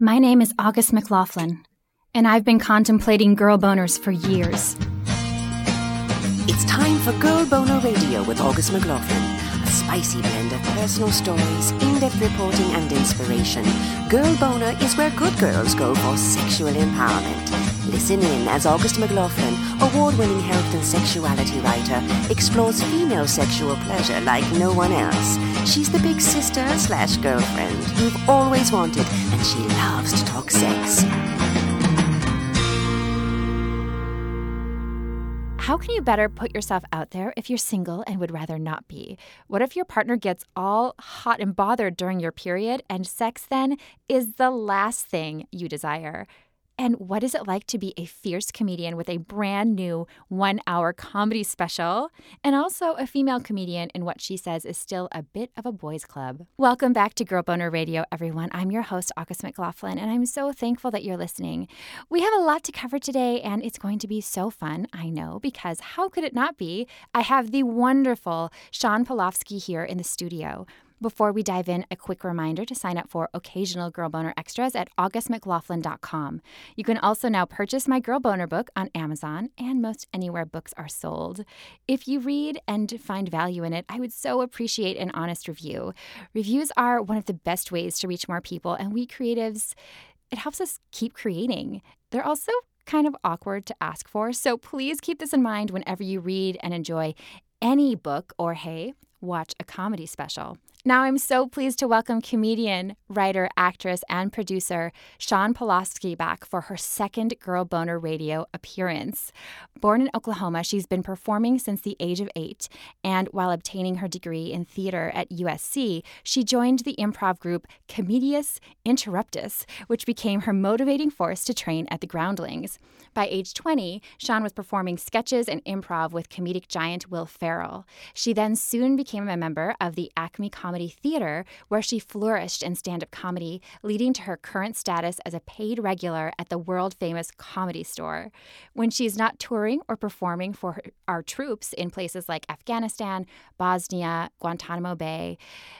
My name is August McLaughlin, and I've been contemplating girl boners for years. It's time for Girl Boner Radio with August McLaughlin. A spicy blend of personal stories, in depth reporting, and inspiration. Girl Boner is where good girls go for sexual empowerment. Listen in as August McLaughlin, award winning health and sexuality writer, explores female sexual pleasure like no one else. She's the big sister slash girlfriend you've always wanted, and she loves to talk sex. How can you better put yourself out there if you're single and would rather not be? What if your partner gets all hot and bothered during your period and sex then is the last thing you desire? And what is it like to be a fierce comedian with a brand new one hour comedy special? And also a female comedian in what she says is still a bit of a boys' club. Welcome back to Girl Boner Radio, everyone. I'm your host, August McLaughlin, and I'm so thankful that you're listening. We have a lot to cover today, and it's going to be so fun, I know, because how could it not be? I have the wonderful Shawn Pelofsky here in the studio. Before we dive in, a quick reminder to sign up for occasional Girl Boner extras at augustmclaughlin.com. You can also now purchase my Girl Boner book on Amazon and most anywhere books are sold. If you read and find value in it, I would so appreciate an honest review. Reviews are one of the best ways to reach more people, and we creatives, it helps us keep creating. They're also kind of awkward to ask for, so please keep this in mind whenever you read and enjoy any book or, hey, watch a comedy special. Now, I'm so pleased to welcome comedian, writer, actress, and producer Shawn Pelofsky back for her second Girl Boner radio appearance. Born in Oklahoma, she's been performing since the age of eight, and while obtaining her degree in theater at USC, she joined the improv group Comedius Interruptus, which became her motivating force to train at the Groundlings. By age 20, Shawn was performing sketches and improv with comedic giant Will Ferrell. She then soon became a member of the Acme Comedy Theater, where she flourished in stand up comedy, leading to her current status as a paid regular at the world famous Comedy Store. When she's not touring or performing for her, our troops in places like Afghanistan, Bosnia, Guantanamo Bay,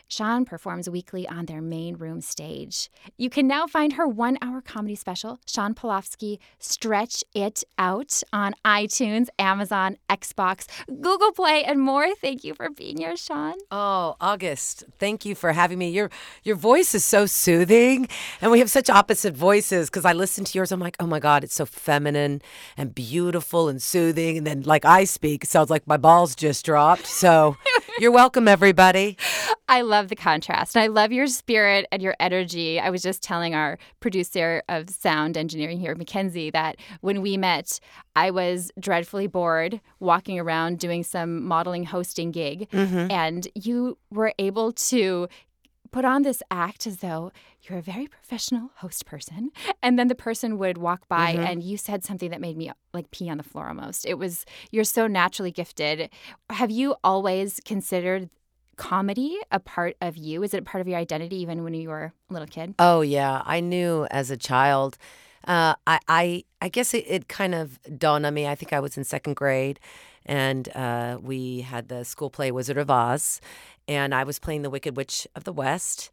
Shawn performs weekly on their main room stage. You can now find her one hour comedy special, Shawn Pelofsky Stretch It Out, on iTunes, Amazon, Xbox, Google Play, and more. Thank you for being here, Shawn. Oh, August, thank you for having me. Your your voice is so soothing, and we have such opposite voices. Because I listen to yours, I'm like, oh my god, it's so feminine and beautiful and soothing, and then like I speak, it sounds like my balls just dropped. So, you're welcome, everybody. I love the contrast. And I love your spirit and your energy. I was just telling our producer of sound engineering here, Mackenzie, that when we met, I was dreadfully bored walking around doing some modeling hosting gig. Mm-hmm. And you were able to put on this act as though you're a very professional host person and then the person would walk by and you said something that made me like pee on the floor almost. It was you're so naturally gifted. Have you always considered comedy a part of you? Is it a part of your identity even when you were a little kid? Oh yeah, I knew as a child. Uh, I, I I guess it, it kind of dawned on me. I think I was in second grade, and uh, we had the school play Wizard of Oz, and I was playing the Wicked Witch of the West,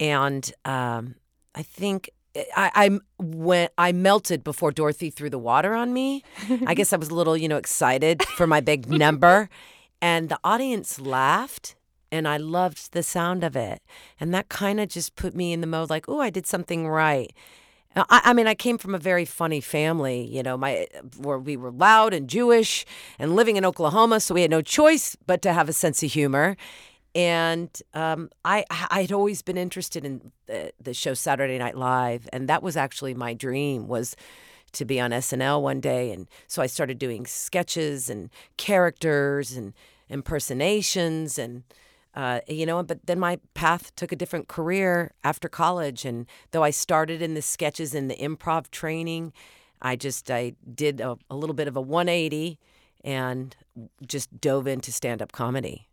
and um, I think. I, I went. I melted before Dorothy threw the water on me. I guess I was a little, you know, excited for my big number, and the audience laughed, and I loved the sound of it. And that kind of just put me in the mode like, oh, I did something right. I, I mean, I came from a very funny family, you know, my where we were loud and Jewish and living in Oklahoma, so we had no choice but to have a sense of humor. And um, I I'd always been interested in the, the show Saturday Night Live, and that was actually my dream was to be on SNL one day. And so I started doing sketches and characters and impersonations and uh, you know, but then my path took a different career after college. And though I started in the sketches and the improv training, I just I did a, a little bit of a 180 and just dove into stand up comedy.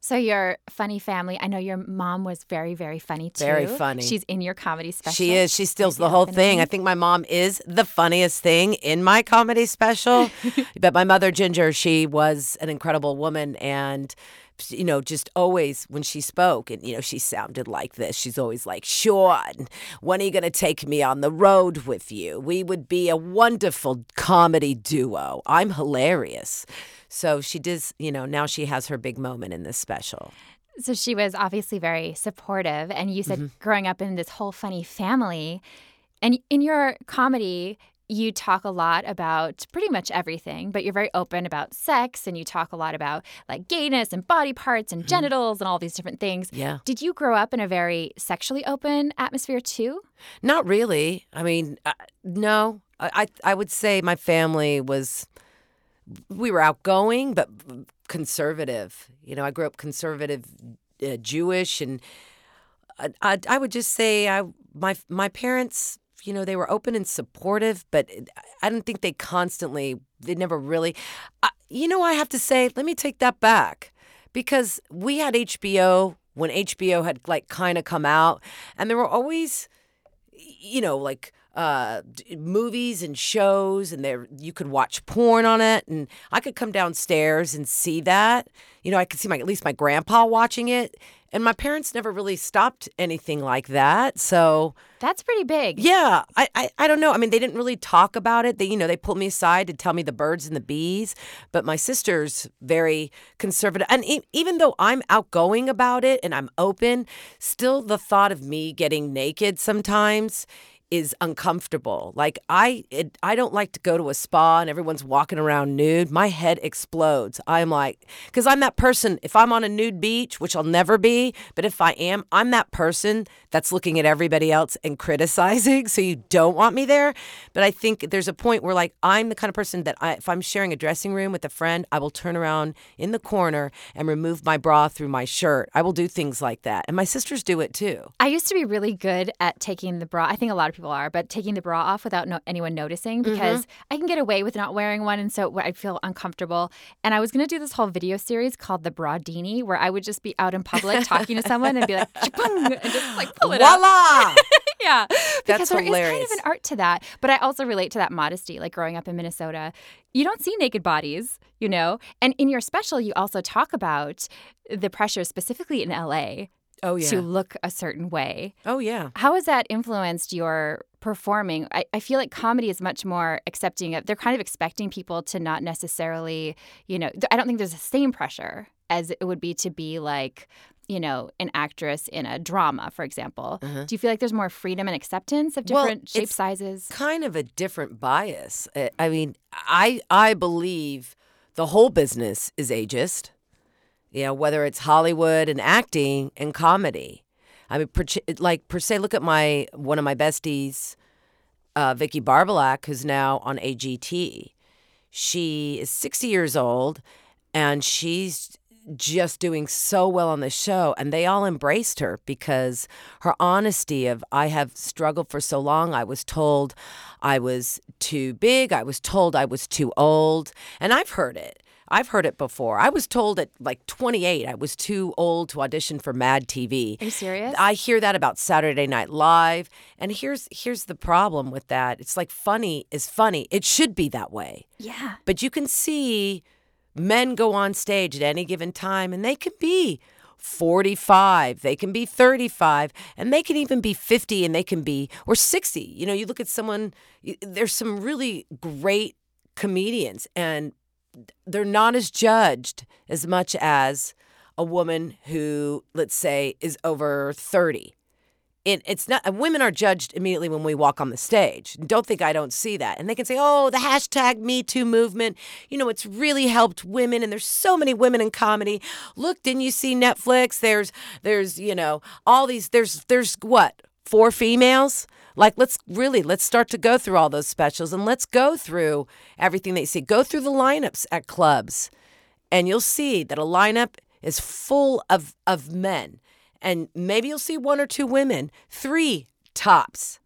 So your funny family i know your mom was very very funny too Very funny. she's in your comedy special She is. She steals the whole thing. I think my mom is the funniest thing in my comedy special. but my mother, Ginger, she was an incredible woman and you know, just always when she spoke, and you know, she sounded like this. She's always like, "Shawn, when are you going to take me on the road with you? We would be a wonderful comedy duo. I'm hilarious." So she does, you know, now she has her big moment in this special. So she was obviously very supportive. And you said growing up in this whole funny family. And in your comedy, you talk a lot about pretty much everything, but you're very open about sex and you talk a lot about like gayness and body parts and genitals and all these different things. Yeah. Did you grow up in a very sexually open atmosphere too? Not really. I mean, uh, no. I, I I would say my family was we were outgoing but conservative. You know, I grew up conservative, uh, Jewish, and I, I I would just say I my my parents. You know, they were open and supportive, but I don't think they constantly. They never really. I, you know, I have to say, let me take that back, because we had HBO when HBO had like kind of come out, and there were always you know, like uh, movies and shows, and there you could watch porn on it, and I could come downstairs and see that. You know, I could see my at least my grandpa watching it, and my parents never really stopped anything like that. So That's pretty big. yeah, I, I I don't know. I mean, they didn't really talk about it. They you know they pulled me aside to tell me the birds and the bees. But my sister's very conservative, and e- even though I'm outgoing about it and I'm open, still the thought of me getting naked sometimes is uncomfortable. Like I it, I don't like to go to a spa and everyone's walking around nude. My head explodes. I'm like cuz I'm that person if I'm on a nude beach, which I'll never be, but if I am, I'm that person that's looking at everybody else and criticizing, so you don't want me there. But I think there's a point where like I'm the kind of person that I, if I'm sharing a dressing room with a friend, I will turn around in the corner and remove my bra through my shirt. I will do things like that. And my sisters do it too. I used to be really good at taking the bra. I think a lot of people are, but taking the bra off without no, anyone noticing mm-hmm. because I can get away with not wearing one, and so I feel uncomfortable. And I was gonna do this whole video series called the Bra Bradini, where I would just be out in public talking to someone and be like, and just like pull it out. Voila! Yeah, because there is kind hilarious. of an art to that. But I also relate to that modesty. Like growing up in Minnesota, you don't see naked bodies, you know. And in your special, you also talk about the pressure, specifically in LA, oh yeah. to look a certain way. oh yeah. How has that influenced your performing? I, I feel like comedy is much more accepting of, they're kind of expecting people to not necessarily, you know, I don't think there's the same pressure as it would be to be like, you know, an actress in a drama, for example. Uh-huh. Do you feel like there's more freedom and acceptance of Well, different shape it's sizes? kind of a different bias. I- I mean, I I believe the whole business is ageist. You know, whether it's Hollywood and acting and comedy. I mean, per, like per se, look at my one of my besties, uh, Vicki Barbolak, who's now on AGT. She is 60 years old, and she's just doing so well on the show and they all embraced her because her honesty of I have struggled for so long I was told I was too big I was told I was too old and I've heard it I've heard it before I was told at like 28 I was too old to audition for Mad TV Are you serious? I hear that about Saturday Night Live and here's here's the problem with that it's like funny is funny it should be that way yeah. but you can see men go on stage at any given time and they can be 45, they can be 35, and they can even be 50 and they can be, or 60. You know, you look at someone, there's some really great comedians and they're not as judged as much as a woman who, let's say, is over 30 it, it's not women are judged immediately when we walk on the stage. Don't think i don't see that. And they can say oh the hashtag me too movement. You know it's really helped women and there's so many women in comedy. Look didn't you see netflix? There's there's you know all these there's there's what four females like let's really let's start to go through all those specials and let's go through everything that you see. Go through the lineups at clubs and you'll see that a lineup is full of of men. And maybe you'll see one or two women three tops.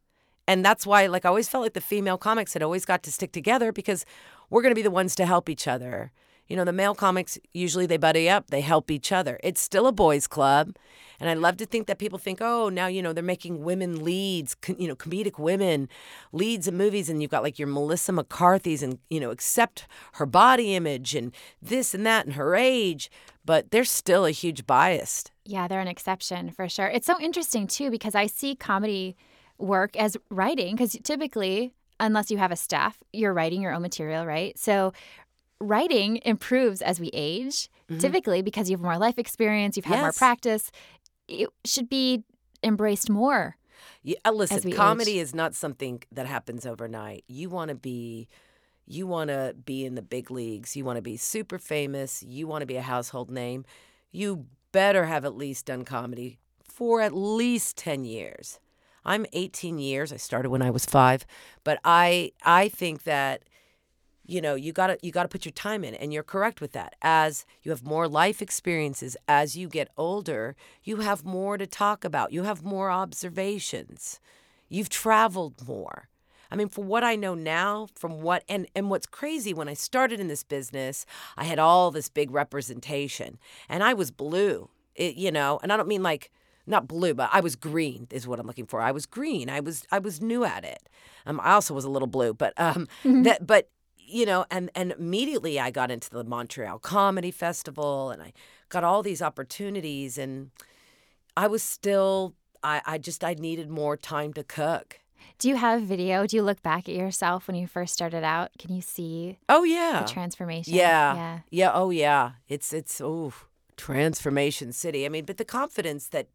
And that's why like i always felt like the female comics had always got to stick together because we're going to be the ones to help each other You know, the male comics usually they buddy up, they help each other. It's still a boys' club. And I love to think that people think, oh, now, you know, they're making women leads, you know, comedic women leads in movies. And you've got like your Melissa McCarthy's and, you know, accept her body image and this and that and her age. But there's still a huge bias. Yeah, they're an exception for sure. It's so interesting too because I see comedy work as writing because typically unless you have a staff you're writing your own material right so writing improves as we age typically because you have more life experience you've had more practice it should be embraced more Yeah, uh, listen, comedy age. is not something that happens overnight. You want to be you want to be in the big leagues. You want to be super famous. You want to be a household name. You better have at least done comedy for at least 10 years. I'm 18 years. I started when I was 5, but I I think that you know you got to you got to put your time in and you're correct with that as you have more life experiences as you get older you have more to talk about you have more observations you've traveled more i mean for what i know now from what and and what's crazy when i started in this business i had all this big representation and i was blue it, you know and i don't mean like not blue, but I was green is what I'm looking for. I was green. I was I was new at it. Um, I also was a little blue, but um, that but you know, and and immediately I got into the Montreal Comedy Festival, and I got all these opportunities, and I was still I I just I needed more time to cook. do you have video do you look back at yourself when you first started out can you see Oh yeah, the transformation Yeah. yeah Yeah. Oh, yeah. It's it's oh, transformation city. I mean, but the confidence that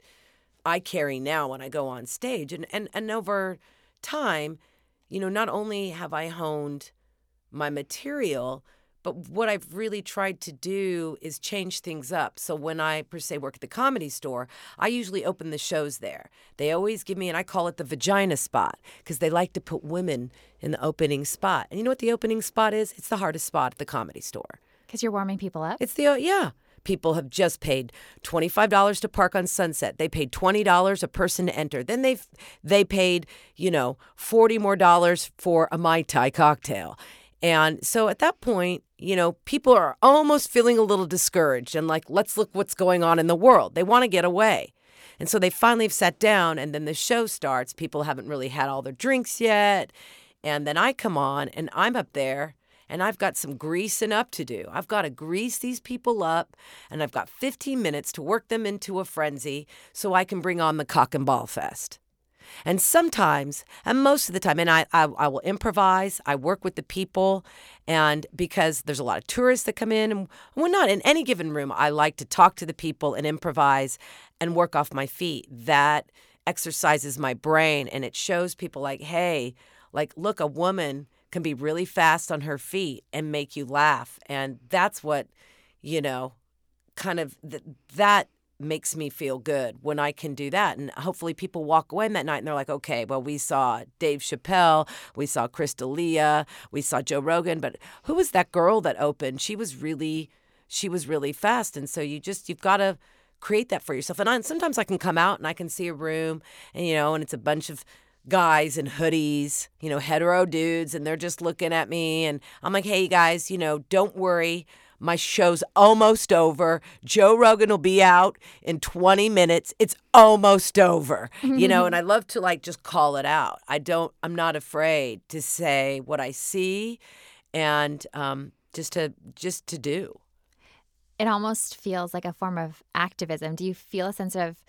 I carry now when I go on stage, and and and over time, you know, not only have I honed my material, but what I've really tried to do is change things up. So when I per se work at the comedy store, I usually open the shows there. They always give me, and I call it the vagina spot, because they like to put women in the opening spot. And you know what the opening spot is? It's the hardest spot at the comedy store. because you're warming people up It's the uh, yeah. People have just paid twenty five dollars to park on Sunset. They paid twenty dollars a person to enter. Then they they paid you know forty more dollars for a mai tai cocktail. And so at that point, you know, people are almost feeling a little discouraged and like, let's look what's going on in the world. They want to get away. And so they finally have sat down, and then the show starts. People haven't really had all their drinks yet. And then I come on, and I'm up there, and I've got some greasing up to do. I've got to grease these people up, and I've got 15 minutes to work them into a frenzy so I can bring on the cock and ball fest. And sometimes, and most of the time, and I, I, I will improvise, I work with the people, and because there's a lot of tourists that come in, and when not in any given room, I like to talk to the people and improvise and work off my feet. That exercises my brain and it shows people, like, hey, like, look, a woman can be really fast on her feet and make you laugh. And that's what, you know, kind of th- that makes me feel good when I can do that. And hopefully people walk away that night and they're like, okay, well, we saw Dave Chappelle, we saw Chris D'Elia, we saw Joe Rogan, but who was that girl that opened? She was really, she was really fast. And so you just, you've got to create that for yourself. And I, sometimes I can come out and I can see a room and, you know, and it's a bunch of guys in hoodies, you know, hetero dudes, and they're just looking at me. And I'm like, hey, guys, you know, don't worry. My show's almost over. Joe Rogan will be out in 20 minutes. It's almost over. You know, and I love to like just call it out. I don't, I'm not afraid to say what I see and um, just to, just to do. it almost feels like a form of activism. Do you feel a sense of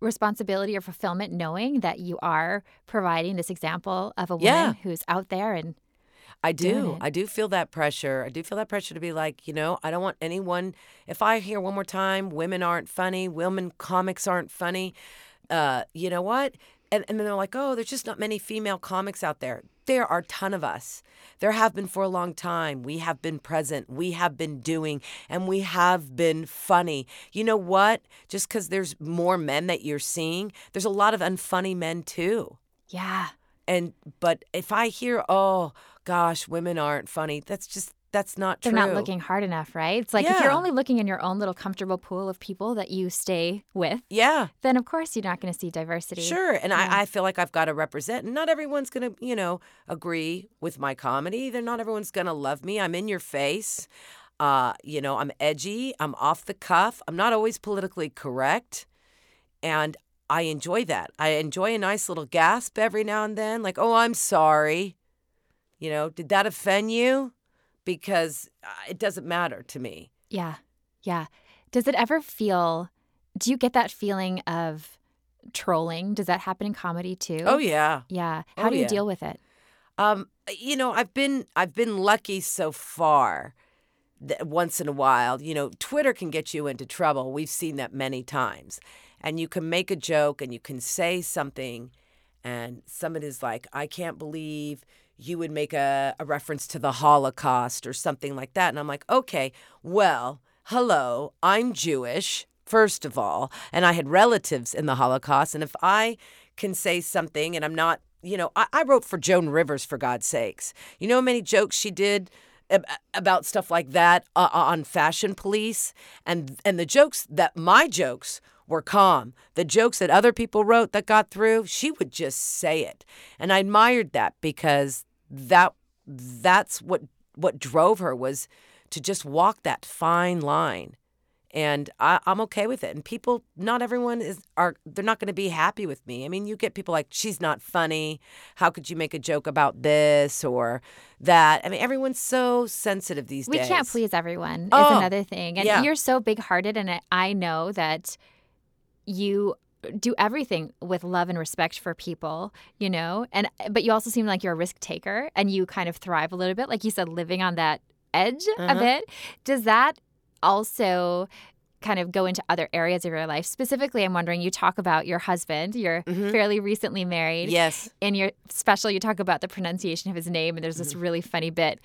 responsibility or fulfillment knowing that you are providing this example of a woman Yeah. who's out there and I do. I do feel that pressure. I do feel that pressure to be like, you know, I don't want anyone. If I hear one more time, women aren't funny, women comics aren't funny, uh, you know what? And, and then they're like, oh, there's just not many female comics out there. There are a ton of us. There have been for a long time. We have been present. We have been doing, and we have been funny. You know what? Just because there's more men that you're seeing, there's a lot of unfunny men too yeah, and but if i hear oh gosh women aren't funny that's just that's not true. they're not looking hard enough, right? It's like if you're only looking in your own little comfortable pool of people that you stay with, yeah then of course you're not going to see diversity. sure and I, I feel like i've got to represent and not everyone's gonna you know agree with my comedy they're not everyone's gonna love me i'm in your face Uh, you know, I'm edgy, I'm off the cuff, I'm not always politically correct. And I enjoy that. I enjoy a nice little gasp every now and then, like, oh, I'm sorry. You know, did that offend you? Because uh, it doesn't matter to me. Yeah. Yeah. Does it ever feel, do you get that feeling of trolling? Does that happen in comedy too? Oh, yeah. Yeah. How Oh, do you yeah. deal with it? Um, you know, I've been I've been lucky so far. That once in a while, you know, Twitter can get you into trouble. We've seen that many times. And you can make a joke and you can say something, and somebody's like, "I can't believe you would make a, a reference to the Holocaust or something like that." And I'm like, "Okay, well, hello, I'm Jewish." First of all, and I had relatives in the Holocaust. And if I can say something and I'm not you know, I, I wrote for Joan Rivers for God's sakes. You know how many jokes she did about stuff like that uh, on Fashion Police, and and the jokes that my jokes were calm. The jokes that other people wrote that got through, she would just say it, and I admired that because that that's what what drove her was to just walk that fine line and I, I'm okay with it. And people, not everyone is are they're not going to be happy with me. I mean, you get people like she's not funny. How could you make a joke about this or that? I mean, everyone's so sensitive these We days. We can't please everyone, is Oh, another thing. And yeah. you're so big hearted, and I know that you do everything with love and respect for people, you know? And but you also seem like you're a risk taker and you kind of thrive a little bit, like you said, living on that edge a Uh-huh. bit. Does that also kind of go into other areas of your life? Specifically, I'm wondering, you talk about your husband, you're Mhm. fairly recently married Yes. in your special you talk about the pronunciation of his name and there's this really funny bit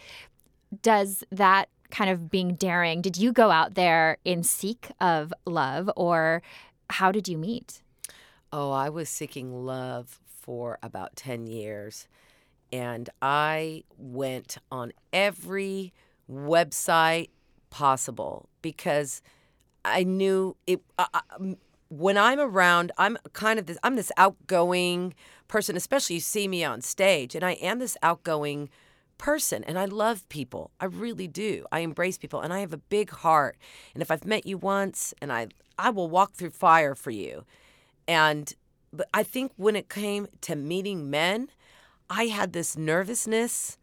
does that kind of being daring did you go out there in seek of love or how did you meet Oh, I was seeking love for about 10 years. And I went on every website possible because I knew it. I, I- m- when I'm around, I'm kind of this, I'm this outgoing person, especially you see me on stage, and I am this outgoing person and I love people. I really do. I embrace people and I have a big heart. And if I've met you once and I I will walk through fire for you. And but I think when it came to meeting men, I had this nervousness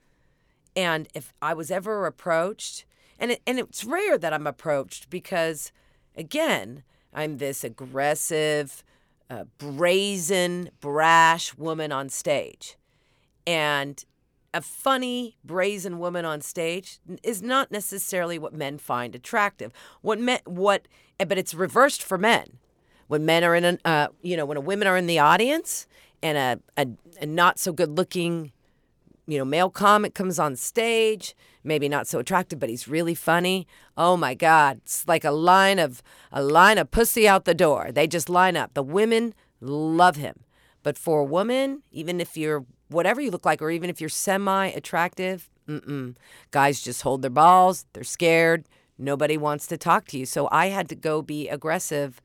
and if I was ever approached and it, and it's rare that I'm approached because again, I'm this aggressive, uh, brazen, brash woman on stage. And a funny, brazen woman on stage is not necessarily what men find attractive. What men, what, but it's reversed for men. When men are in an, uh, you know, when women are in the audience and a, a, a not so good looking, you know, male comic comes on stage, maybe not so attractive, but he's really funny. Oh my God, it's like a line of a line of pussy out the door. They just line up. The women love him. But for a woman, even if you're whatever you look like, or even if you're semi attractive, mm-mm. guys just hold their balls. They're scared. Nobody wants to talk to you. So I had to go be aggressive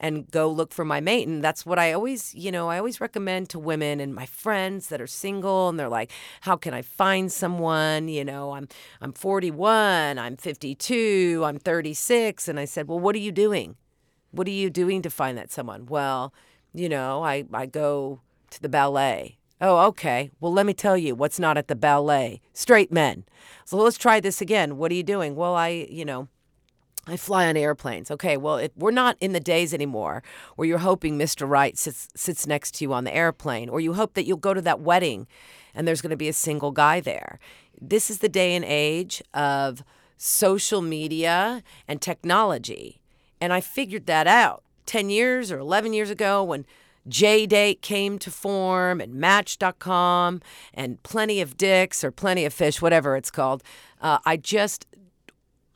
and go look for my mate. And that's what I always, you know, I always recommend to women and my friends that are single and they're like, how can I find someone? You know, I'm I'm 41, I'm 52, I'm 36. And I said, Well, what are you doing? What are you doing to find that someone? Well, you know, I, I go to the ballet. Oh, okay. Well, let me tell you what's not at the ballet. Straight men. So let's try this again. What are you doing? Well, I, you know, I fly on airplanes. Okay, well, if we're not in the days anymore where you're hoping Mr. Right sits sits next to you on the airplane, or you hope that you'll go to that wedding and there's going to be a single guy there. This is the day and age of social media and technology. And I figured that out 10 years or 11 years ago when JDate came to form and Match.com and Plenty of Dicks or Plenty of Fish, whatever it's called. Uh, I just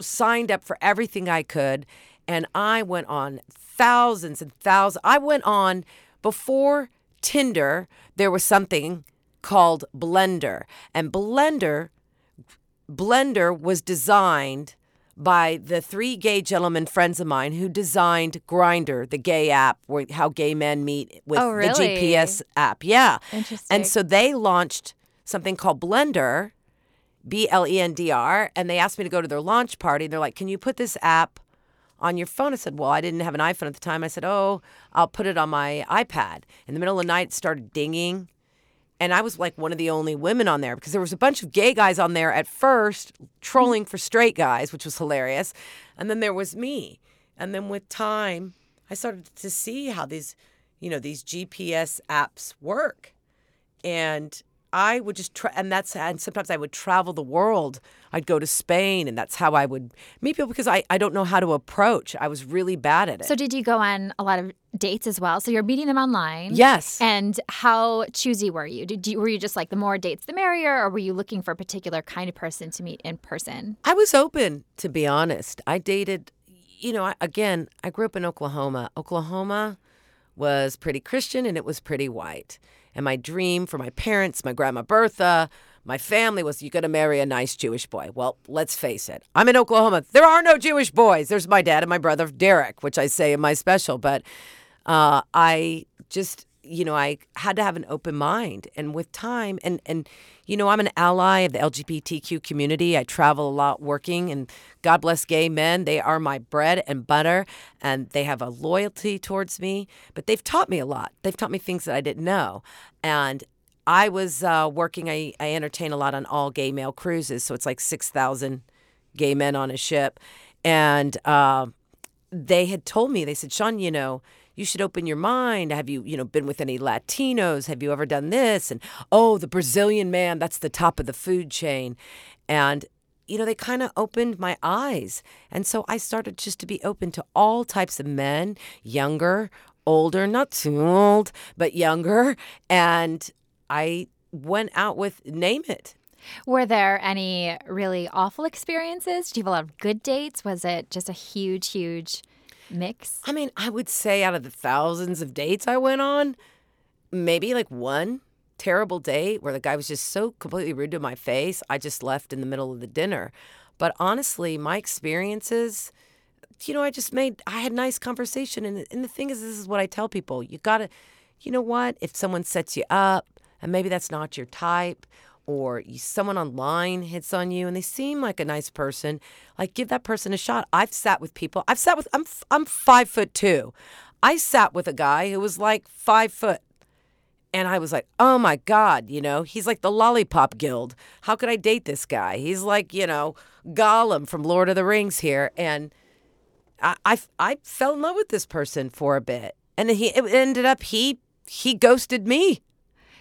signed up for everything I could and I went on thousands and thousands. I went on before Tinder, there was something called Blendr. And Blendr Blendr was designed by the three gay gentlemen friends of mine who designed Grindr, the gay app where how gay men meet with Oh, the? GPS app. Yeah. Interesting. And so they launched something called Blendr B L E N D R, and they asked me to go to their launch party. They're like, "Can you put this app on your phone?" I said, "Well, I didn't have an iPhone at the time." I said, "Oh, I'll put it on my iPad." In the middle of the night, it started dinging, and I was like one of the only women on there because there was a bunch of gay guys on there at first trolling for straight guys, which was hilarious, and then there was me, and then with time, I started to see how these, you know, these GPS apps work, and I would just try, and that's, and sometimes I would travel the world. I'd go to Spain, and that's how I would meet people because I, I don't know how to approach. I was really bad at it. So, did you go on a lot of dates as well? So, you're meeting them online. yes. And how choosy were you? Did you were you just like the more dates the merrier, or were you looking for a particular kind of person to meet in person? I was open, to be honest. I dated, you know, I, again, I grew up in Oklahoma. Oklahoma was pretty Christian and it was pretty white. And my dream for my parents, my grandma Bertha, my family was you're going to marry a nice Jewish boy. Well, let's face it. I'm in Oklahoma. There are no Jewish boys. There's my dad and my brother Derek, which I say in my special. But uh, I just, you know, I had to have an open mind. And with time, and, and, you know, I'm an ally of the LGBTQ community. I travel a lot working, and God bless gay men. They are my bread and butter, and they have a loyalty towards me. But they've taught me a lot. They've taught me things that I didn't know. And I was uh, working, I, I entertain a lot on all gay male cruises. So it's like 6,000 gay men on a ship. And uh, they had told me, they said, Shawn, you know, you should open your mind. Have you, you know, been with any Latinos? Have you ever done this? And oh, the Brazilian man, that's the top of the food chain. And you know, they kind of opened my eyes. And so I started just to be open to all types of men, younger, older, not too old, but younger. And I went out with name it. Were there any really awful experiences? Did you have a lot of good dates? Was it just a huge, huge mix? I mean, I would say out of the thousands of dates I went on, maybe like one terrible date where the guy was just so completely rude to my face. I just left in the middle of the dinner. But honestly, my experiences, you know, I just made, I had nice conversation. And, and the thing is, this is what I tell people you got to, you know what? If someone sets you up and maybe that's not your type, or someone online hits on you and they seem like a nice person, like give that person a shot. I've sat with people. I've sat with. I'm I'm five foot two. I sat with a guy who was like five foot. And I was like, oh my God, you know, he's like the Lollipop Guild. How could I date this guy? He's like, you know, Gollum from Lord of the Rings here. And I, I, I fell in love with this person for a bit. And he ended up, he, he ghosted me.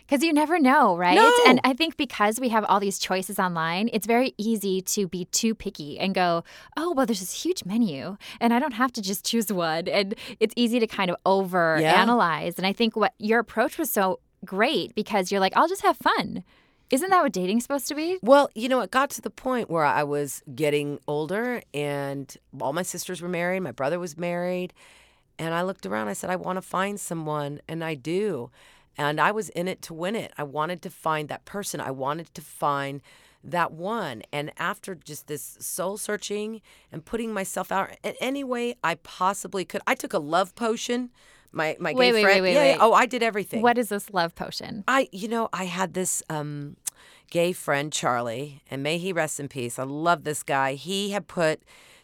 Because you never know, right? No. And I think because we have all these choices online, it's very easy to be too picky and go, oh, well, there's this huge menu and I don't have to just choose one. And it's easy to kind of over analyze. And I think what your approach was so great because you're like, I'll just have fun. Isn't that what dating's supposed to be? Well, you know, it got to the point where I was getting older and all my sisters were married, my brother was married. And I looked around, I said, I want to find someone, and I do. And I was in it to win it. I wanted to find that person. I wanted to find that one. And after just this soul searching and putting myself out in any way I possibly could, I took a love potion. My my Wait, gay wait, friend. wait, wait, yeah, wait. yeah. Oh, I did everything. What is this love potion? I, you know, I had this um, gay friend, Charlie, and may he rest in peace. I love this guy. He had put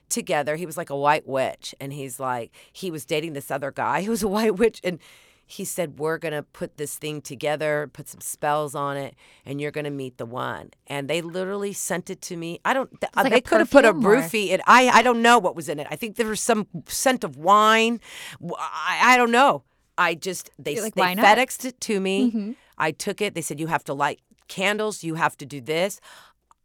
together, he was like a white witch, and he's like, he was dating this other guy who was a white witch, and he said, We're going to put this thing together, put some spells on it, and you're going to meet the one. And they literally sent it to me. I don't, th- like they could have put a roofie in I, I don't know what was in it. I think there was some scent of wine. I, I don't know. I just, they, You're like, they? Mm-hmm. FedExed it to me. I took it. They said, You have to light candles, you have to do this.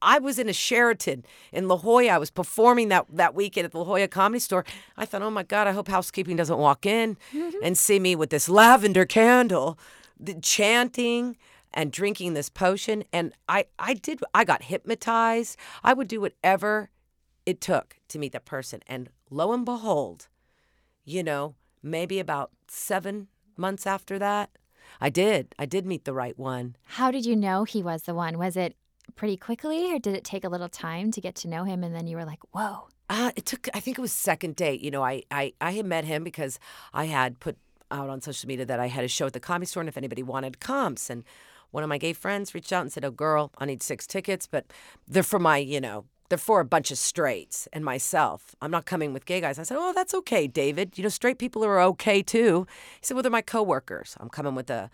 I was in a Sheraton in La Jolla. I was performing that, that weekend at the La Jolla Comedy Store. I thought, oh my God, I hope housekeeping doesn't walk in mm-hmm. and see me with this lavender candle, the, chanting and drinking this potion. And I, I did, I got hypnotized. I would do whatever it took to meet that person. And lo and behold, you know, maybe about seven months after that, I did. I did meet the right one. How did you know he was the one? Was it pretty quickly or did it take a little time to get to know him and then you were like, whoa? Uh, it took. I think it was second date. You know, I, I I had met him because I had put out on social media that I had a show at the comedy store, and if anybody wanted comps, and one of my gay friends reached out and said, "Oh, girl, I need six tickets, but they're for my, you know, they're for a bunch of straights and myself. I'm not coming with gay guys." I said, "Oh, that's okay, David. You know, straight people are okay too." He said, "Well, they're my coworkers. I'm coming with a."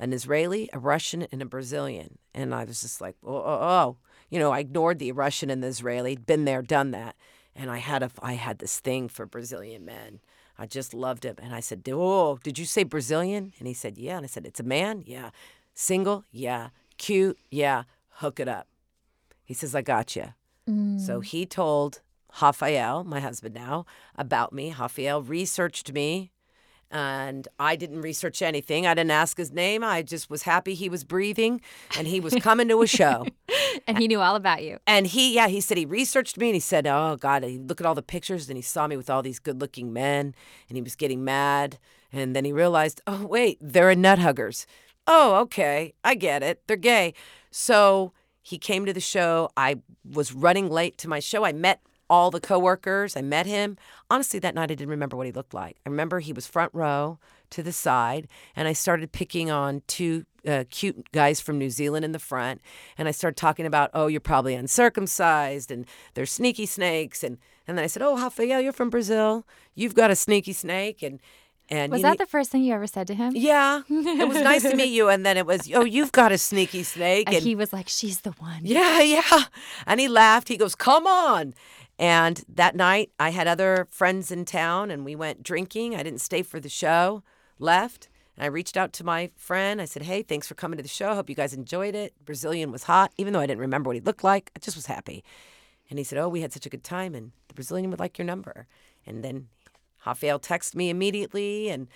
An Israeli, a Russian, and a Brazilian. And I was just like, oh, oh, oh. You know, I ignored the Russian and the Israeli, been there, done that. And I had a, I had this thing for Brazilian men. I just loved him. And I said, Oh, did you say Brazilian? And he said, Yeah. And I said, It's a man? Yeah. Single? Yeah. Cute? Yeah. Hook it up. He says, I got you. So mm. he told Rafael, my husband now, about me. Rafael researched me. And I didn't research anything. I didn't ask his name. I just was happy he was breathing and he was coming to a show. And he knew all about you. And he, yeah, he said he researched me and he said, Oh, God, he look at all the pictures and he saw me with all these good looking men and he was getting mad. And then he realized, Oh, wait, they're a nut huggers. Oh, okay, I get it. They're gay. So he came to the show. I was running late to my show. I met all the coworkers. I met him. Honestly, that night I didn't remember what he looked like. I remember he was front row to the side, and I started picking on two uh, cute guys from New Zealand in the front, and I started talking about, oh, you're probably uncircumcised, and they're sneaky snakes, and and then I said, oh, Rafael, you're from Brazil. You've got a sneaky snake, and and Was that the first thing you ever said to him? yeah, it was nice to meet you, and then it was, oh, you've got a sneaky snake, And and he was like, She's the one. yeah, yeah. And he laughed. He goes, Come on. And that night, I had other friends in town and we went drinking. I didn't stay for the show, left. And I reached out to my friend. I said, Hey, thanks for coming to the show. Hope you guys enjoyed it. Brazilian was hot, even though I didn't remember what he looked like. I just was happy. And he said, Oh, we had such a good time, and the Brazilian would like your number. And then Rafael texted me immediately, and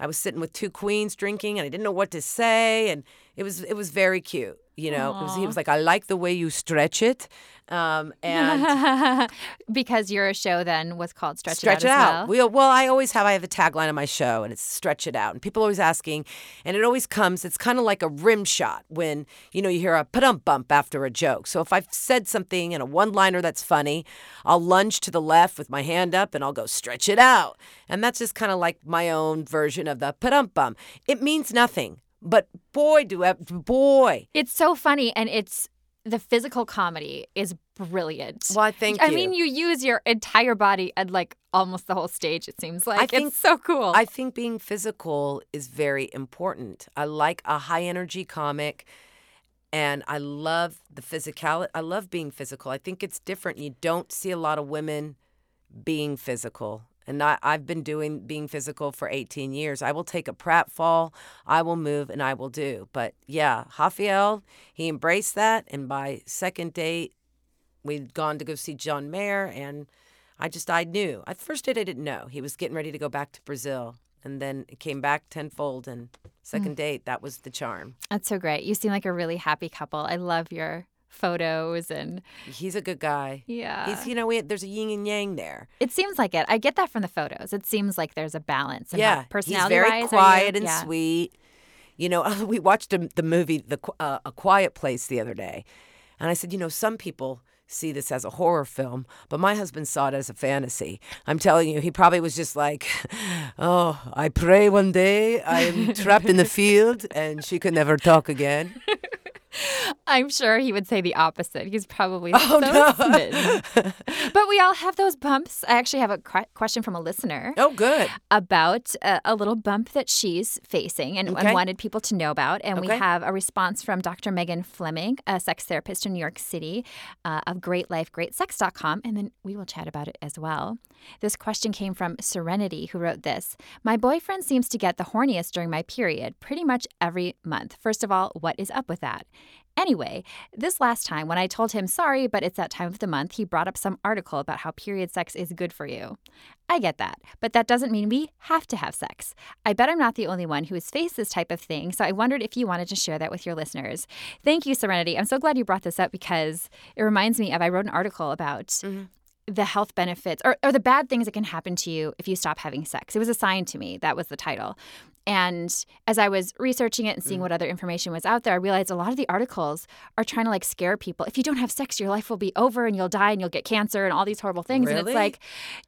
I was sitting with two queens drinking, and I didn't know what to say, and it was it was very cute. You know, was, he was like, "I like the way you stretch it," um, and because your show then was called Stretch, stretch It it Out. out. well. We, well, I always have. I have a tagline on my show, and it's "Stretch it out." And people are always asking, and it always comes. It's kind of like a rim shot when you know you hear a pa bump after a joke. So if I've said something and a one-liner that's funny, I'll lunge to the left with my hand up, and I'll go "Stretch it out," and that's just kind of like my own version of the pa bump. It means nothing, but boy, do I, boy. It's so funny, and it's the physical comedy is brilliant. Well, I thank I you. mean, you use your entire body and like almost the whole stage. It seems like I think- it's so cool. I think being physical is very important. I like a high energy comic and I love the physicality. I love being physical. I think it's different. You don't see a lot of women being physical. And I, I've been doing being physical for 18 years. I will take a pratfall, I will move, and I will do. But yeah, Rafael, he embraced that. And by second date, we'd gone to go see John Mayer, and I just I knew. At first date, I didn't know he was getting ready to go back to Brazil, and then it came back tenfold. And mm. second date, that was the charm. That's so great. You seem like a really happy couple. I love your photos and He's a good guy. yeah. He's you know we, there's a yin and yang there. it seems like it. I get that from the photos. It seems like there's a balance. Yeah, personality he's very wise, are you- quiet and yeah. sweet. You know, we watched a, the movie The uh, A Quiet Place the other day, and I said, you know, some people see this as a horror film, but my husband saw it as a fantasy. I'm telling you, he probably was just like, oh, I pray one day I'm trapped in the field and she can never talk again. I'm sure he would say the opposite. He's probably Oh, so no. smitten. but we all have those bumps. I actually have a que- question from a listener Oh, good. about a, a little bump that she's facing and, and wanted people to know about. And we have a response from Dr. Megan Fleming, a sex therapist in New York City, uh, of greatlifegreatsex.com. And then we will chat about it as well. This question came from Serenity, who wrote this My boyfriend seems to get the horniest during my period pretty much every month. First of all, what is up with that? Anyway, this last time when I told him sorry, but it's that time of the month, he brought up some article about how period sex is good for you. I get that, but that doesn't mean we have to have sex. I bet I'm not the only one who has faced this type of thing, so I wondered if you wanted to share that with your listeners. Thank you, Serenity. I'm so glad you brought this up because it reminds me of I wrote an article about mm-hmm. the health benefits or, or the bad things that can happen to you if you stop having sex. It was assigned to me. That was the title. And as I was researching it and Mm. seeing what other information was out there, I realized a lot of the articles are trying to like scare people. If you don't have sex, your life will be over and you'll die and you'll get cancer and all these horrible things. And Really? it's like,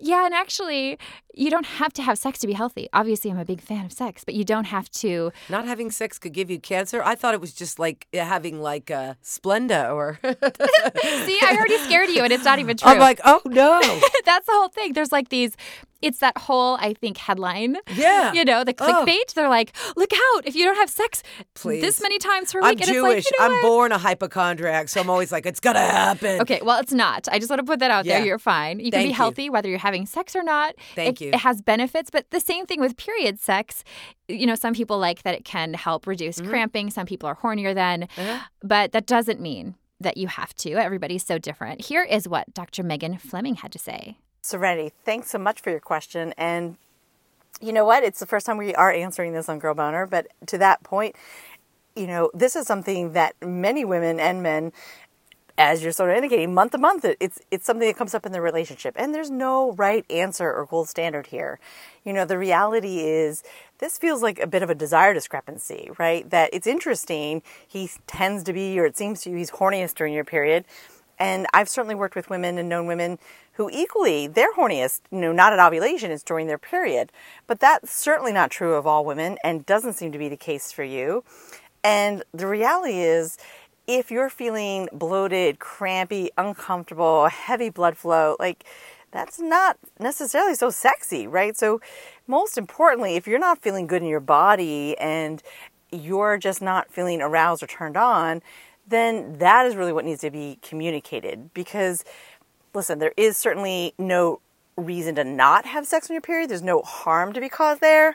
yeah, and actually, you don't have to have sex to be healthy. Obviously, I'm a big fan of sex, but you don't have to. Not having sex could give you cancer. I thought it was just like having like a Splenda or. See, I already scared you, and it's not even true. I'm like, oh no. That's the whole thing. There's like these. It's that whole, I think, headline. Yeah. You know, the Oh. clickbait. They're like, look out if you don't have sex Please. this many times per week. I'm and it's like, you know I'm what? born a hypochondriac, so I'm always like, it's gonna happen. Okay, well, it's not. I just want to put that out there. You're fine. You can Thank be you. healthy whether you're having sex or not. Thank it, you. It has benefits, but the same thing with period sex. You know, some people like that it can help reduce Mm-hmm. cramping. Some people are hornier then, Uh-huh. but that doesn't mean that you have to. Everybody's so different. Here is what Dr. Megan Fleming had to say. Serenity, thanks so much for your question. And you know what? It's the first time we are answering this on Girl Boner, but to that point, you know, this is something that many women and men, as you're sort of indicating, month to month, it's it's something that comes up in the relationship, and there's no right answer or gold standard here. You know, the reality is this feels like a bit of a desire discrepancy, right? That it's interesting. He tends to be, or it seems to you, he's horniest during your period. And I've certainly worked with women and known women who equally, their horniest, you know, not at ovulation, is during their period. But that's certainly not true of all women and doesn't seem to be the case for you. And the reality is, if you're feeling bloated, crampy, uncomfortable, heavy blood flow, like that's not necessarily so sexy, right? So, most importantly, if you're not feeling good in your body and you're just not feeling aroused or turned on, then that is really what needs to be communicated. Because, listen, there is certainly no reason to not have sex on your period, there's no harm to be caused there.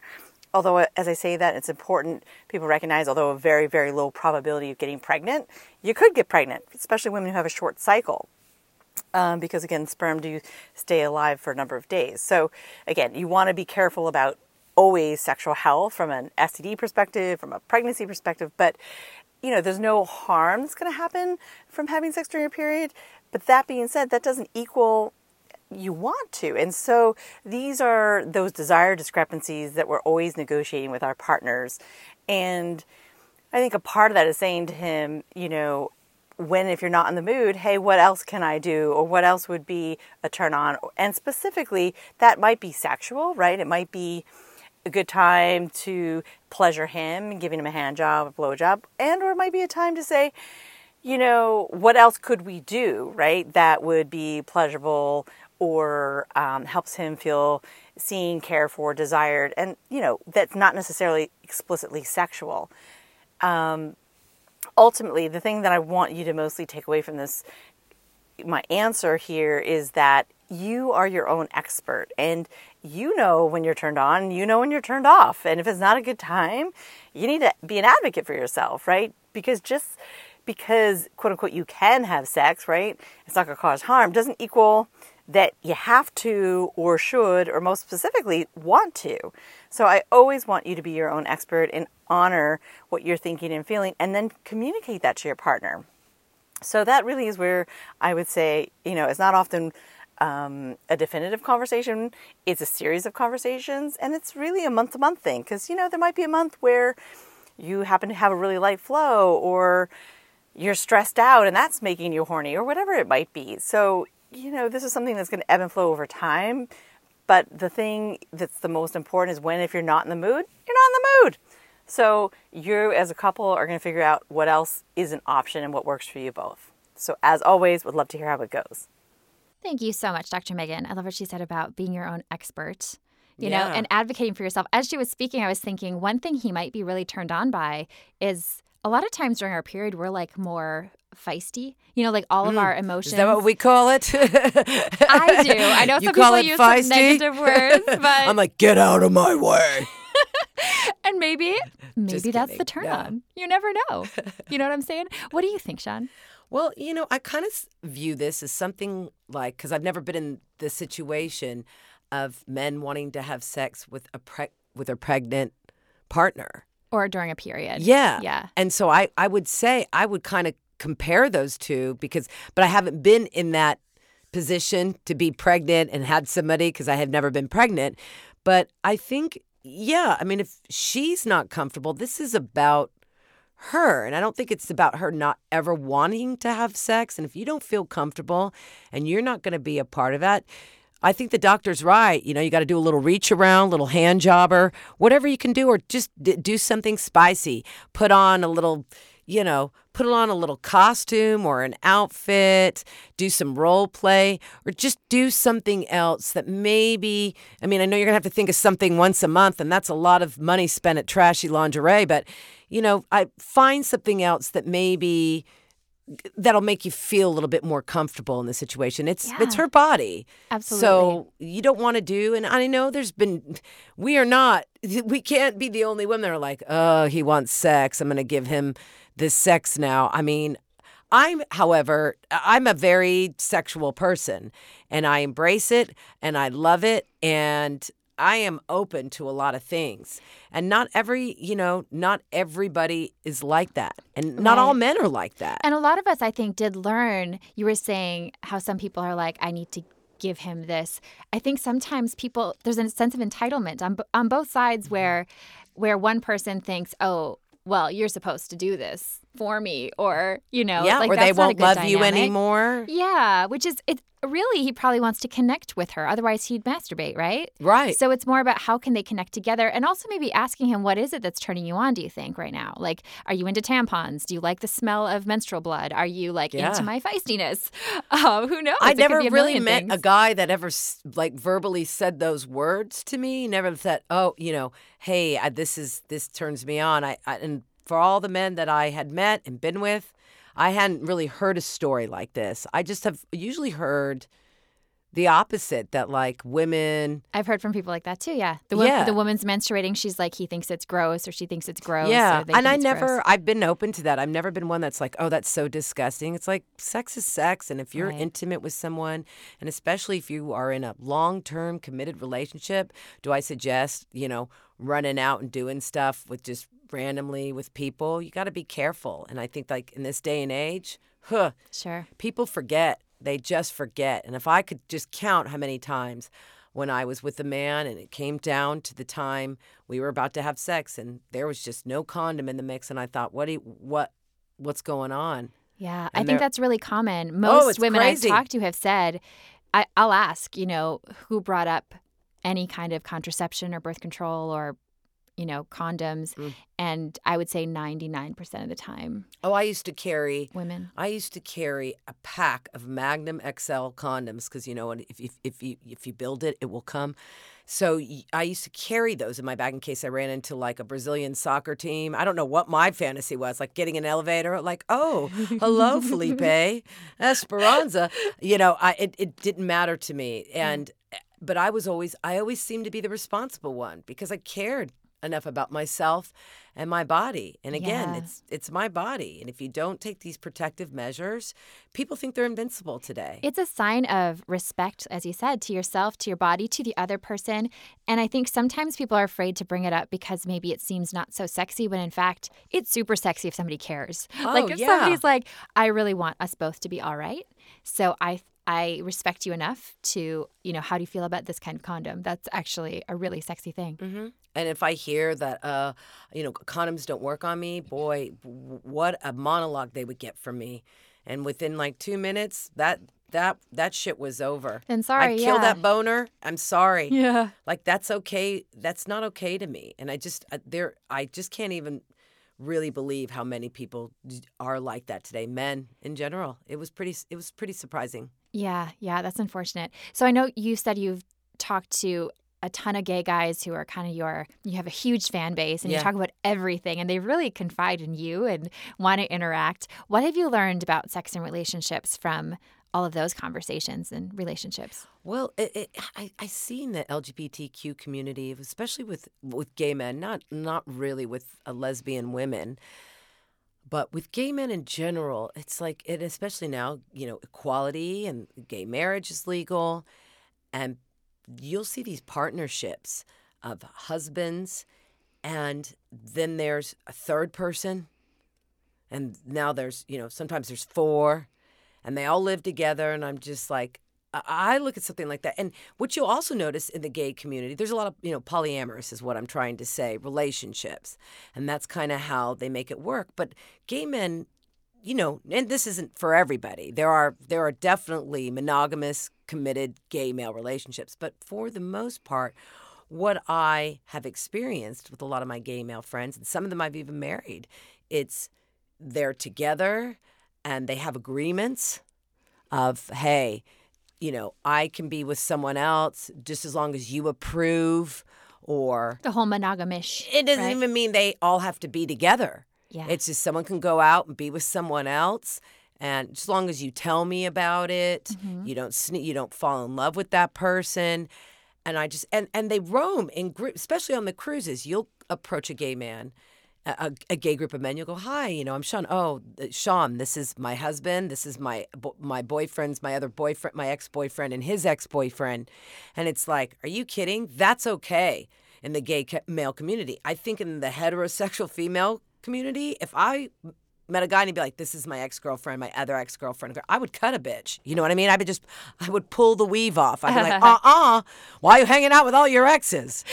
Although, as I say that, it's important people recognize, although a very, very low probability of getting pregnant, you could get pregnant, especially women who have a short cycle um, because again, sperm do stay alive for a number of days. So again, you want to be careful about always sexual health from an STD perspective, from a pregnancy perspective, but you know, there's no harm that's going to happen from having sex during your period. But that being said, that doesn't equal you want to. And so these are those desire discrepancies that we're always negotiating with our partners. And I think a part of that is saying to him, you know, when if you're not in the mood, hey, what else can I do? Or what else would be a turn on? And specifically, that might be sexual, right? It might be a good time to pleasure him giving him a hand job, a blow job, and or it might be a time to say, you know, what else could we do, right? That would be pleasurable or um, helps him feel seen, cared for, desired, and you know that's not necessarily explicitly sexual. Um, ultimately, the thing that I want you to mostly take away from this, my answer here is that you are your own expert and you know when you're turned on, you know when you're turned off. And if it's not a good time, you need to be an advocate for yourself, right? Because just because quote unquote you can have sex, right? It's not going to cause harm doesn't equal that you have to or should or most specifically want to. So I always want you to be your own expert and honor what you're thinking and feeling and then communicate that to your partner. So that really is where I would say, you know, it's not often um, a definitive conversation. It's a series of conversations, and it's really a month to month thing because, you know, there might be a month where you happen to have a really light flow or you're stressed out and that's making you horny or whatever it might be. So, you know, this is something that's going to ebb and flow over time. But the thing that's the most important is when, if you're not in the mood, you're not in the mood. So, you as a couple are going to figure out what else is an option and what works for you both. So, as always, would love to hear how it goes. Thank you so much, Dr. Megan. I love what she said about being your own expert, you know, Yeah. and advocating for yourself. As she was speaking, I was thinking one thing he might be really turned on by is a lot of times during our period, we're like more feisty, you know, like all of our emotions. Mm. Is that what we call it? I do. I know you some call people it use feisty? some negative words, but I'm like, get out of my way. And maybe maybe that's the turn No. on. You never know. You know what I'm saying? What do you think, Shawn? Well, you know, I kind of view this as something like because I've never been in the situation of men wanting to have sex with a preg- with a pregnant partner. Or during a period. Yeah. Yeah. And so I I would say I would kind of compare those two because but I haven't been in that position to be pregnant and had somebody because I have never been pregnant. But I think yeah, I mean, if she's not comfortable, this is about her. And I don't think it's about her not ever wanting to have sex. And if you don't feel comfortable and you're not going to be a part of that, I think the doctor's right. You know, you got to do a little reach around, little hand jobber, whatever you can do, or just d- do something spicy. Put on a little, you know, put on a little costume or an outfit, do some role play, or just do something else that maybe, I mean, I know you're going to have to think of something once a month, and that's a lot of money spent at trashy lingerie, but, you know, I find something else that maybe that'll make you feel a little bit more comfortable in the situation. It's it's her body. Absolutely. So you don't want to do and I know there's been we are not we can't be the only women that are like, "Oh, he wants sex. I'm going to give him this sex now." I mean, I'm however, I'm a very sexual person and I embrace it and I love it and I am open to a lot of things. And not every, you know, not everybody is like that. And not all men are like that. And a lot of us, I think, did learn. You were saying how some people are like, I need to give him this. I think sometimes people there's a sense of entitlement on on both sides Mm-hmm. where where one person thinks, oh, well, you're supposed to do this for me, or you know, yeah, like or they won't love you anymore. Yeah, which is it. Really, he probably wants to connect with her. Otherwise, he'd masturbate, right? Right. So it's more about how can they connect together, and also maybe asking him what is it that's turning you on. Do you think right now? Like, are you into tampons? Do you like the smell of menstrual blood? Are you like Yeah. into my feistiness? Uh, who knows? I It never really met a guy that ever like verbally said those words to me. Never said, "Oh, you know, hey, I, this is this turns me on." I, I and for all the men that I had met and been with, I hadn't really heard a story like this. I just have usually heard the opposite that like women I've heard from people like that too. Yeah, the wo- Yeah. the woman's menstruating. She's like, he thinks it's gross, or she thinks it's gross. Yeah, they and I never gross. I've been open to that. I've never been one that's like, oh, that's so disgusting. It's like sex is sex, and if you're Right. intimate with someone, and especially if you are in a long-term committed relationship, do I suggest, you know, running out and doing stuff with just randomly with people? You got to be careful, and I think like in this day and age, huh, Sure. people forget. They just forget. And if I could just count how many times when I was with a man and it came down to the time we were about to have sex and there was just no condom in the mix and I thought, what do you, what what's going on? Yeah, I think that's really common. Oh, Most it's women crazy. I've talked to have said, I, I'll ask, you know, who brought up any kind of contraception or birth control or, you know, condoms. Mm. And I would say 99% of the time, Oh, I used to carry women. I used to carry a pack of Magnum XL condoms because you know what, if, if if you if you build it, it will come. So I used to carry those in my bag in case I ran into like a Brazilian soccer team. I don't know what my fantasy was, like getting an elevator, like oh hello Felipe Esperanza. You know, I it, it didn't matter to me, and but I was always I always seemed to be the responsible one because I cared enough about myself and my body. And again, Yeah. it's it's my body, and if you don't take these protective measures, people think they're invincible today. It's a sign of respect, as you said, to yourself, to your body, to the other person. And I think sometimes people are afraid to bring it up because maybe it seems not so sexy, when in fact, it's super sexy if somebody cares. like Oh, if yeah. somebody's like, I really want us both to be all right. So I I respect you enough to, you know, how do you feel about this kind of condom? That's actually a really sexy thing. hmm And if I hear that, uh, you know, condoms don't work on me, boy, what a monologue they would get from me. And within like two minutes, that that that shit was over. And sorry, I'd kill yeah. that boner. I'm sorry. Yeah. Like that's okay. That's not okay to me. And I just uh, there, I just can't even really believe how many people are like that today. Men in general. It was pretty. It was pretty surprising. Yeah, yeah, that's unfortunate. So I know you said you've talked to a ton of gay guys who are kind of your you have a huge fan base and Yeah. you talk about everything and they really confide in you and want to interact. What have you learned about sex and relationships from all of those conversations and relationships? Well, it, it, I I see in the LGBTQ community, especially with with gay men, not not really with uh, lesbian women, but with gay men in general, it's like it especially now, you know, equality and gay marriage is legal, and you'll see these partnerships of husbands, and then there's a third person, and now there's you know sometimes there's four, and they all live together, and I'm just like I look at something like that, and what you'll also notice in the gay community, there's a lot of you know polyamorous is what I'm trying to say, relationships, and that's kind of how they make it work. But gay men, you know, and this isn't for everybody. There are there are definitely monogamous, committed gay male relationships, but for the most part, what I have experienced with a lot of my gay male friends, and some of them I've even married, it's they're together and they have agreements of hey you know, I can be with someone else just as long as you approve or The whole monogamish. it doesn't right? even mean they all have to be together. Yeah. It's just someone can go out and be with someone else and as long as you tell me about it, Mm-hmm. you don't sne- you don't fall in love with that person and I just and and they roam in groups, especially on the cruises. You'll approach a gay man a, a- gay group of men, you'll go, "Hi, you know, I'm Shawn. Oh, Shawn, this is my husband. This is my my boyfriend's my other boyfriend, my ex boyfriend, and his ex boyfriend." And it's like, "Are you kidding? That's okay." In the gay male community, I think in the heterosexual female community, if I met a guy and he'd be like, "This is my ex girlfriend, my other ex girlfriend," I would cut a bitch. You know what I mean? I would just, I would pull the weave off. I'd be like, "Uh, uh why are you hanging out with all your exes?"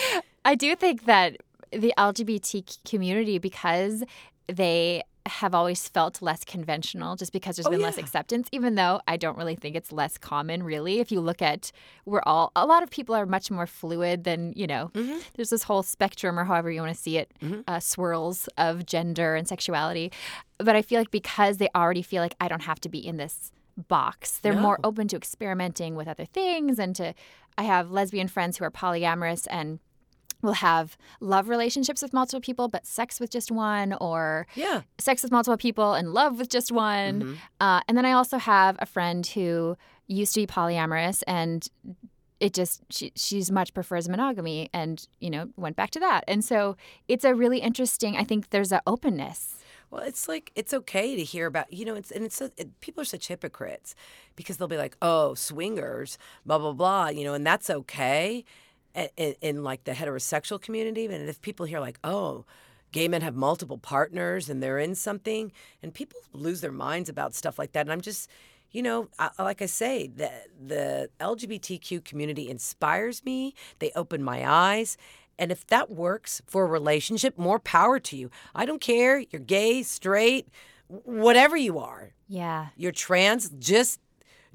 I do think that the LGBT community, because they have always felt less conventional just because there's Oh, been less acceptance, even though I don't really think it's less common, really. If you look at, we're all, a lot of people are much more fluid than, you know, Mm-hmm. there's this whole spectrum or however you want to see it, uh, swirls of gender and sexuality. But I feel like because they already feel like I don't have to be in this box, they're more open to experimenting with other things and to, I have lesbian friends who are polyamorous and will have love relationships with multiple people, but sex with just one, or Yeah. sex with multiple people and love with just one. Mm-hmm. Uh, and then I also have a friend who used to be polyamorous and it just she, she's much prefers monogamy and you know went back to that and so it's a really interesting i think there's an openness Well, it's like it's okay to hear about you know it's and it's it, people are such hypocrites because they'll be like oh swingers blah blah blah you know and that's okay in, in like the heterosexual community and if people hear like oh gay men have multiple partners and they're in something and people lose their minds about stuff like that and I'm just you know I, like I say the the LGBTQ community inspires me they open my eyes and if that works for a relationship, more power to you. I don't care. You're gay, straight, whatever you are. yeah You're trans, just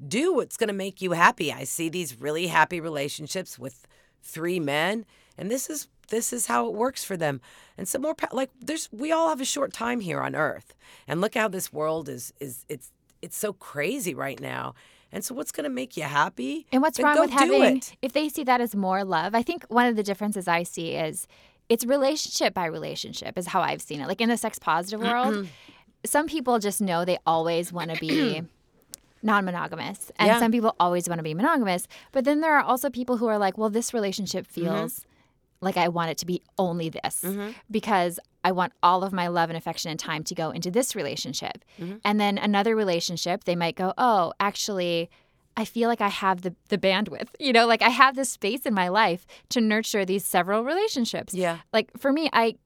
do what's going to make you happy. I see these really happy relationships with three men, and this is this is how it works for them. And some more like there's we all have a short time here on earth. And look how this world is is it's it's so crazy right now. And so what's going to make you happy? And what's wrong with having, it. if they see that as more love? I think one of the differences I see is it's relationship by relationship, is how I've seen it. Like in the sex positive world, some people just know they always want to be non monogamous, and Yeah. some people always want to be monogamous. But then there are also people who are like, well, this relationship mm-hmm. feels like I want it to be only this mm-hmm. because I want all of my love and affection and time to go into this relationship. Mm-hmm. And then another relationship, they might go, oh, actually, I feel like I have the, the bandwidth, you know, like I have this space in my life to nurture these several relationships. Yeah. Like for me, I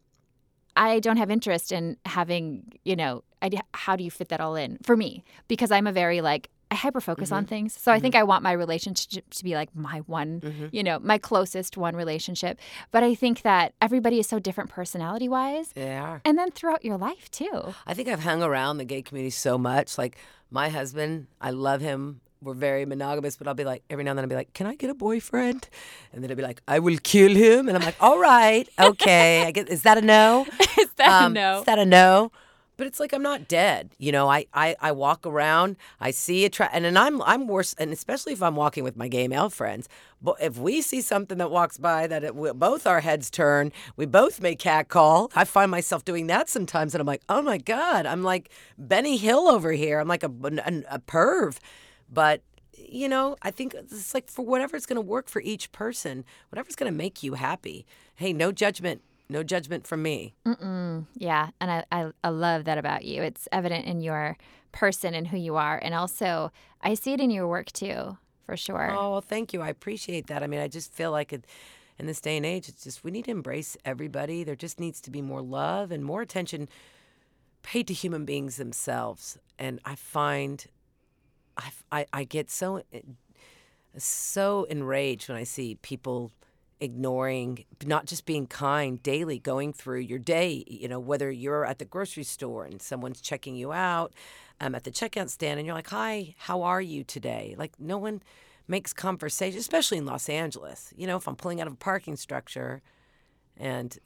I don't have interest in having, you know, I, how do you fit that all in for me? Because I'm a very like I hyper focus on mm-hmm. things. So I think mm-hmm. I want my relationship to be like my one, mm-hmm. you know, my closest one relationship. But I think that everybody is so different personality wise. They are. And then throughout your life too. I think I've hung around the gay community so much. Like my husband, I love him. We're very monogamous, but I'll be like, every now and then I'll be like, can I get a boyfriend? And then I'll be like, I will kill him. And I'm like, all right, okay. I get, is that a no? Is that Um, no? Is that a no? But it's like I'm not dead. You know, I, I, I walk around, I see a tra- and then I'm I'm worse, and especially if I'm walking with my gay male friends. But if we see something that walks by that it, we, both our heads turn, we both may catcall. I find myself doing that sometimes, and I'm like, oh my god, I'm like Benny Hill over here. I'm like a a, a perv, but. You know, I think it's like for whatever whatever's going to work for each person, whatever's going to make you happy. Hey, no judgment, no judgment from me. Yeah, and I, I I love that about you. It's evident in your person and who you are, and also I see it in your work too, for sure. Oh, well, thank you. I appreciate that. I mean, I just feel like it, in this day and age, it's just we need to embrace everybody. There just needs to be more love and more attention paid to human beings themselves. And I find I, I, I get so eh, so enraged when I see people ignoring, not just being kind daily, going through your day. You know, whether you're at the grocery store and someone's checking you out, um, at the checkout stand, and you're like, "Hi, how are you today?" Like no one makes conversation, especially in Los Angeles. You know, if I'm pulling out of a parking structure. And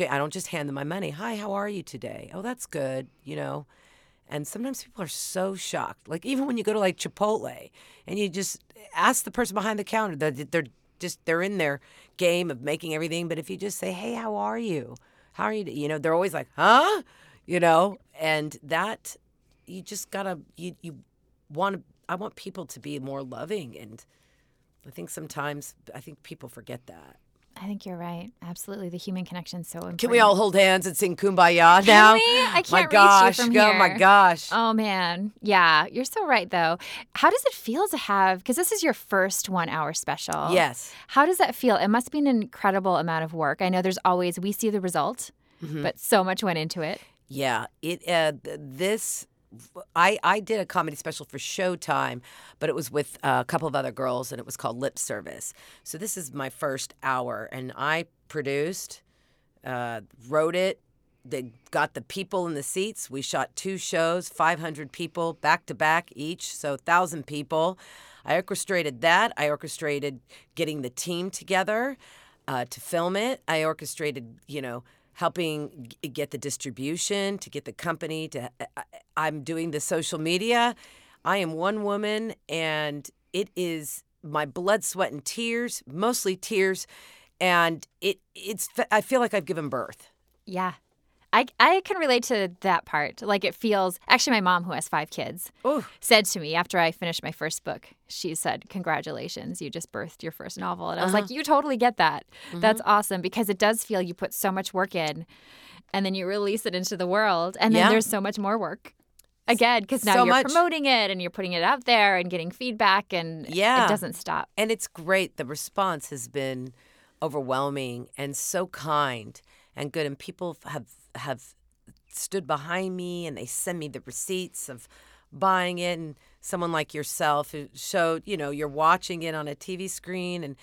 I don't just hand them my money. Hi, how are you today? Oh, that's good. You know, and sometimes people are so shocked. Like even when you go to like Chipotle and you just ask the person behind the counter that they're just they're in their game of making everything. But if you just say, "Hey, how are you? How are you?" You know, they're always like, "Huh?" You know, and that you just gotta you you want to. I want people to be more loving, and I think sometimes I think people forget that. I think you're right. Absolutely, the human connection is so important. Can we all hold hands and sing "Kumbaya" now? Can we? I can't my reach gosh, you from oh here. my gosh. Oh man, yeah, you're so right though. How does it feel to have? Because this is your first one-hour special. Yes. How does that feel? It must be an incredible amount of work. I know there's always we see the result, Mm-hmm. but so much went into it. Yeah, it uh, this I I did a comedy special for Showtime, but it was with a couple of other girls, and it was called Lip Service. So this is my first hour, and I produced, uh, wrote it. They got the people in the seats. We shot two shows, 500 people back to back each, so 1,000 people. I orchestrated that. I orchestrated getting the team together uh, to film it. I orchestrated, you know, helping g- get the distribution, to get the company to. I- I'm doing the social media. I am one woman, and it is my blood, sweat, and tears, mostly tears, and it it's. I feel like I've given birth. Yeah. I, I can relate to that part. Like it feels actually my mom who has five kids Ooh. said to me after I finished my first book, she said, Congratulations, you just birthed your first novel. And I was like, uh-huh. You totally get that. Mm-hmm. That's awesome because it does feel you put so much work in and then you release it into the world and then Yeah. there's so much more work. Again, because now So you're much. promoting it and you're putting it out there and getting feedback and Yeah. it doesn't stop. And it's great. The response has been overwhelming and so kind and good. And people have have stood behind me and they send me the receipts of buying it. And someone like yourself who showed, you know, you're watching it on a TV screen, and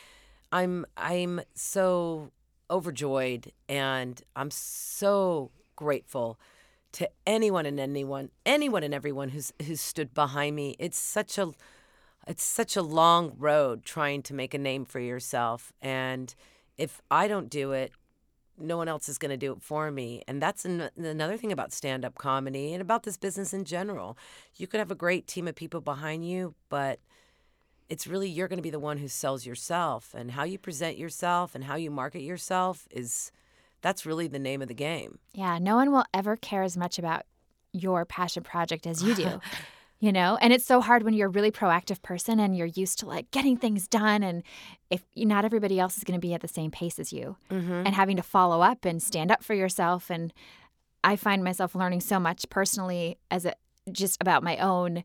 I'm I'm so overjoyed and I'm so grateful to anyone and anyone, anyone and everyone who's who's stood behind me. It's such a it's such a long road trying to make a name for yourself and if i don't do it no one else is going to do it for me. And that's an- another thing about stand-up comedy and about this business in general. You could have a great team of people behind you but it's really you're going to be the one who sells yourself. And how you present yourself and how you market yourself is that's really the name of the game. Yeah, no one will ever care as much about your passion project as you do. you know, and it's so hard when you're a really proactive person and you're used to like getting things done and if not everybody else is going to be at the same pace as you mm-hmm. and having to follow up and stand up for yourself and I find myself learning so much personally as a just about my own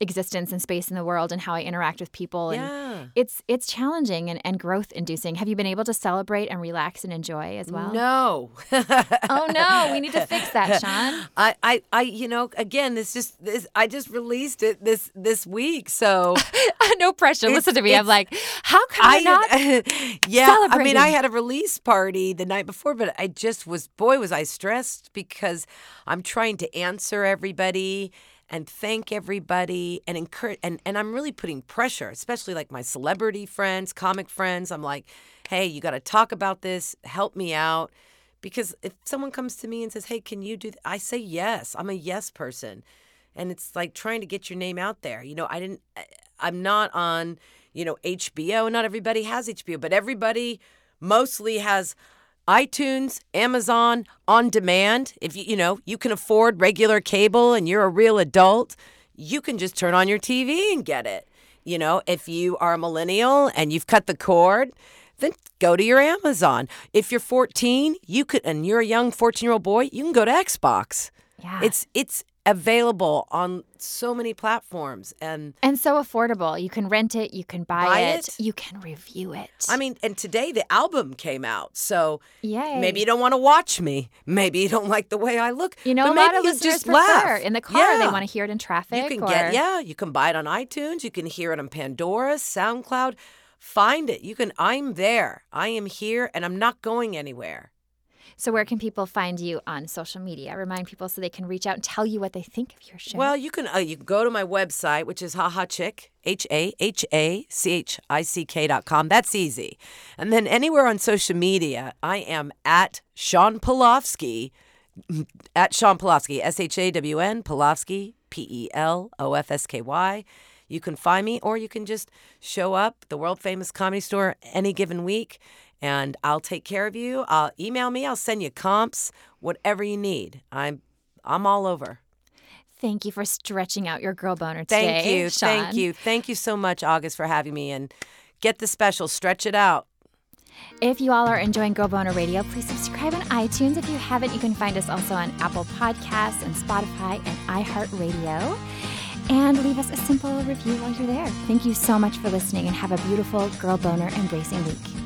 existence and space in the world and how I interact with people and yeah it's it's challenging and, and growth inducing. Have you been able to celebrate and relax and enjoy as well? no Oh no, we need to fix that, Shawn. I, I, I, you know, again, this just this. I just released it this this week, so no pressure. Listen to me. I'm like, how come I, not? yeah. I mean? I had a release party the night before, but I just was, boy, was I stressed because I'm trying to answer everybody and thank everybody and encourage, and and I'm really putting pressure, especially like my celebrity friends, comic friends. I'm like, hey, you got to talk about this. Help me out. Because if someone comes to me and says, "Hey, can you do?" Th-? I say yes. I'm a yes person, and it's like trying to get your name out there. You know, I didn't. I'm not on, you know, HBO. Not everybody has HBO, but everybody mostly has iTunes, Amazon, on demand. If you you know you can afford regular cable and you're a real adult, you can just turn on your TV and get it. You know, if you are a millennial and you've cut the cord, then go to your Amazon. If you're 14, you could and you're a young 14-year-old boy, you can go to Xbox. Yeah. It's it's available on so many platforms and And so affordable. You can rent it, you can buy, Buy it, it. you can review it. I mean, and today the album came out. So Yay. maybe you don't want to watch me. Maybe you don't like the way I look. you know, but a lot maybe of listeners just prefer laugh. in the car. They want to hear it in traffic. You can or, get yeah, you can buy it on iTunes, you can hear it on Pandora, SoundCloud. Find it. You can I'm there. I am here and I'm not going anywhere. So where can people find you on social media? Remind people so they can reach out and tell you what they think of your show. Well, you can uh, you can go to my website, which is haha chick h a h a c h i c k dot com. That's easy. And then anywhere on social media, I am at Shawn Pelofsky, at Shawn Pelofsky, S H A W N Pelofsky, P E L O F S K Y. You can find me, or you can just show up the world famous comedy store any given week, and I'll take care of you. I'll email me. I'll send you comps, whatever you need. I'm I'm all over. Thank you for stretching out your girl boner today. Thank you. Shawn. Thank you. Thank you so much, August, for having me. And get the special, stretch it out. If you all are enjoying Girl Boner Radio, please subscribe on iTunes. If you haven't, you can find us also on Apple Podcasts and Spotify and iHeartRadio. And leave us a simple review while you're there. Thank you so much for listening and have a beautiful Girl Boner embracing week.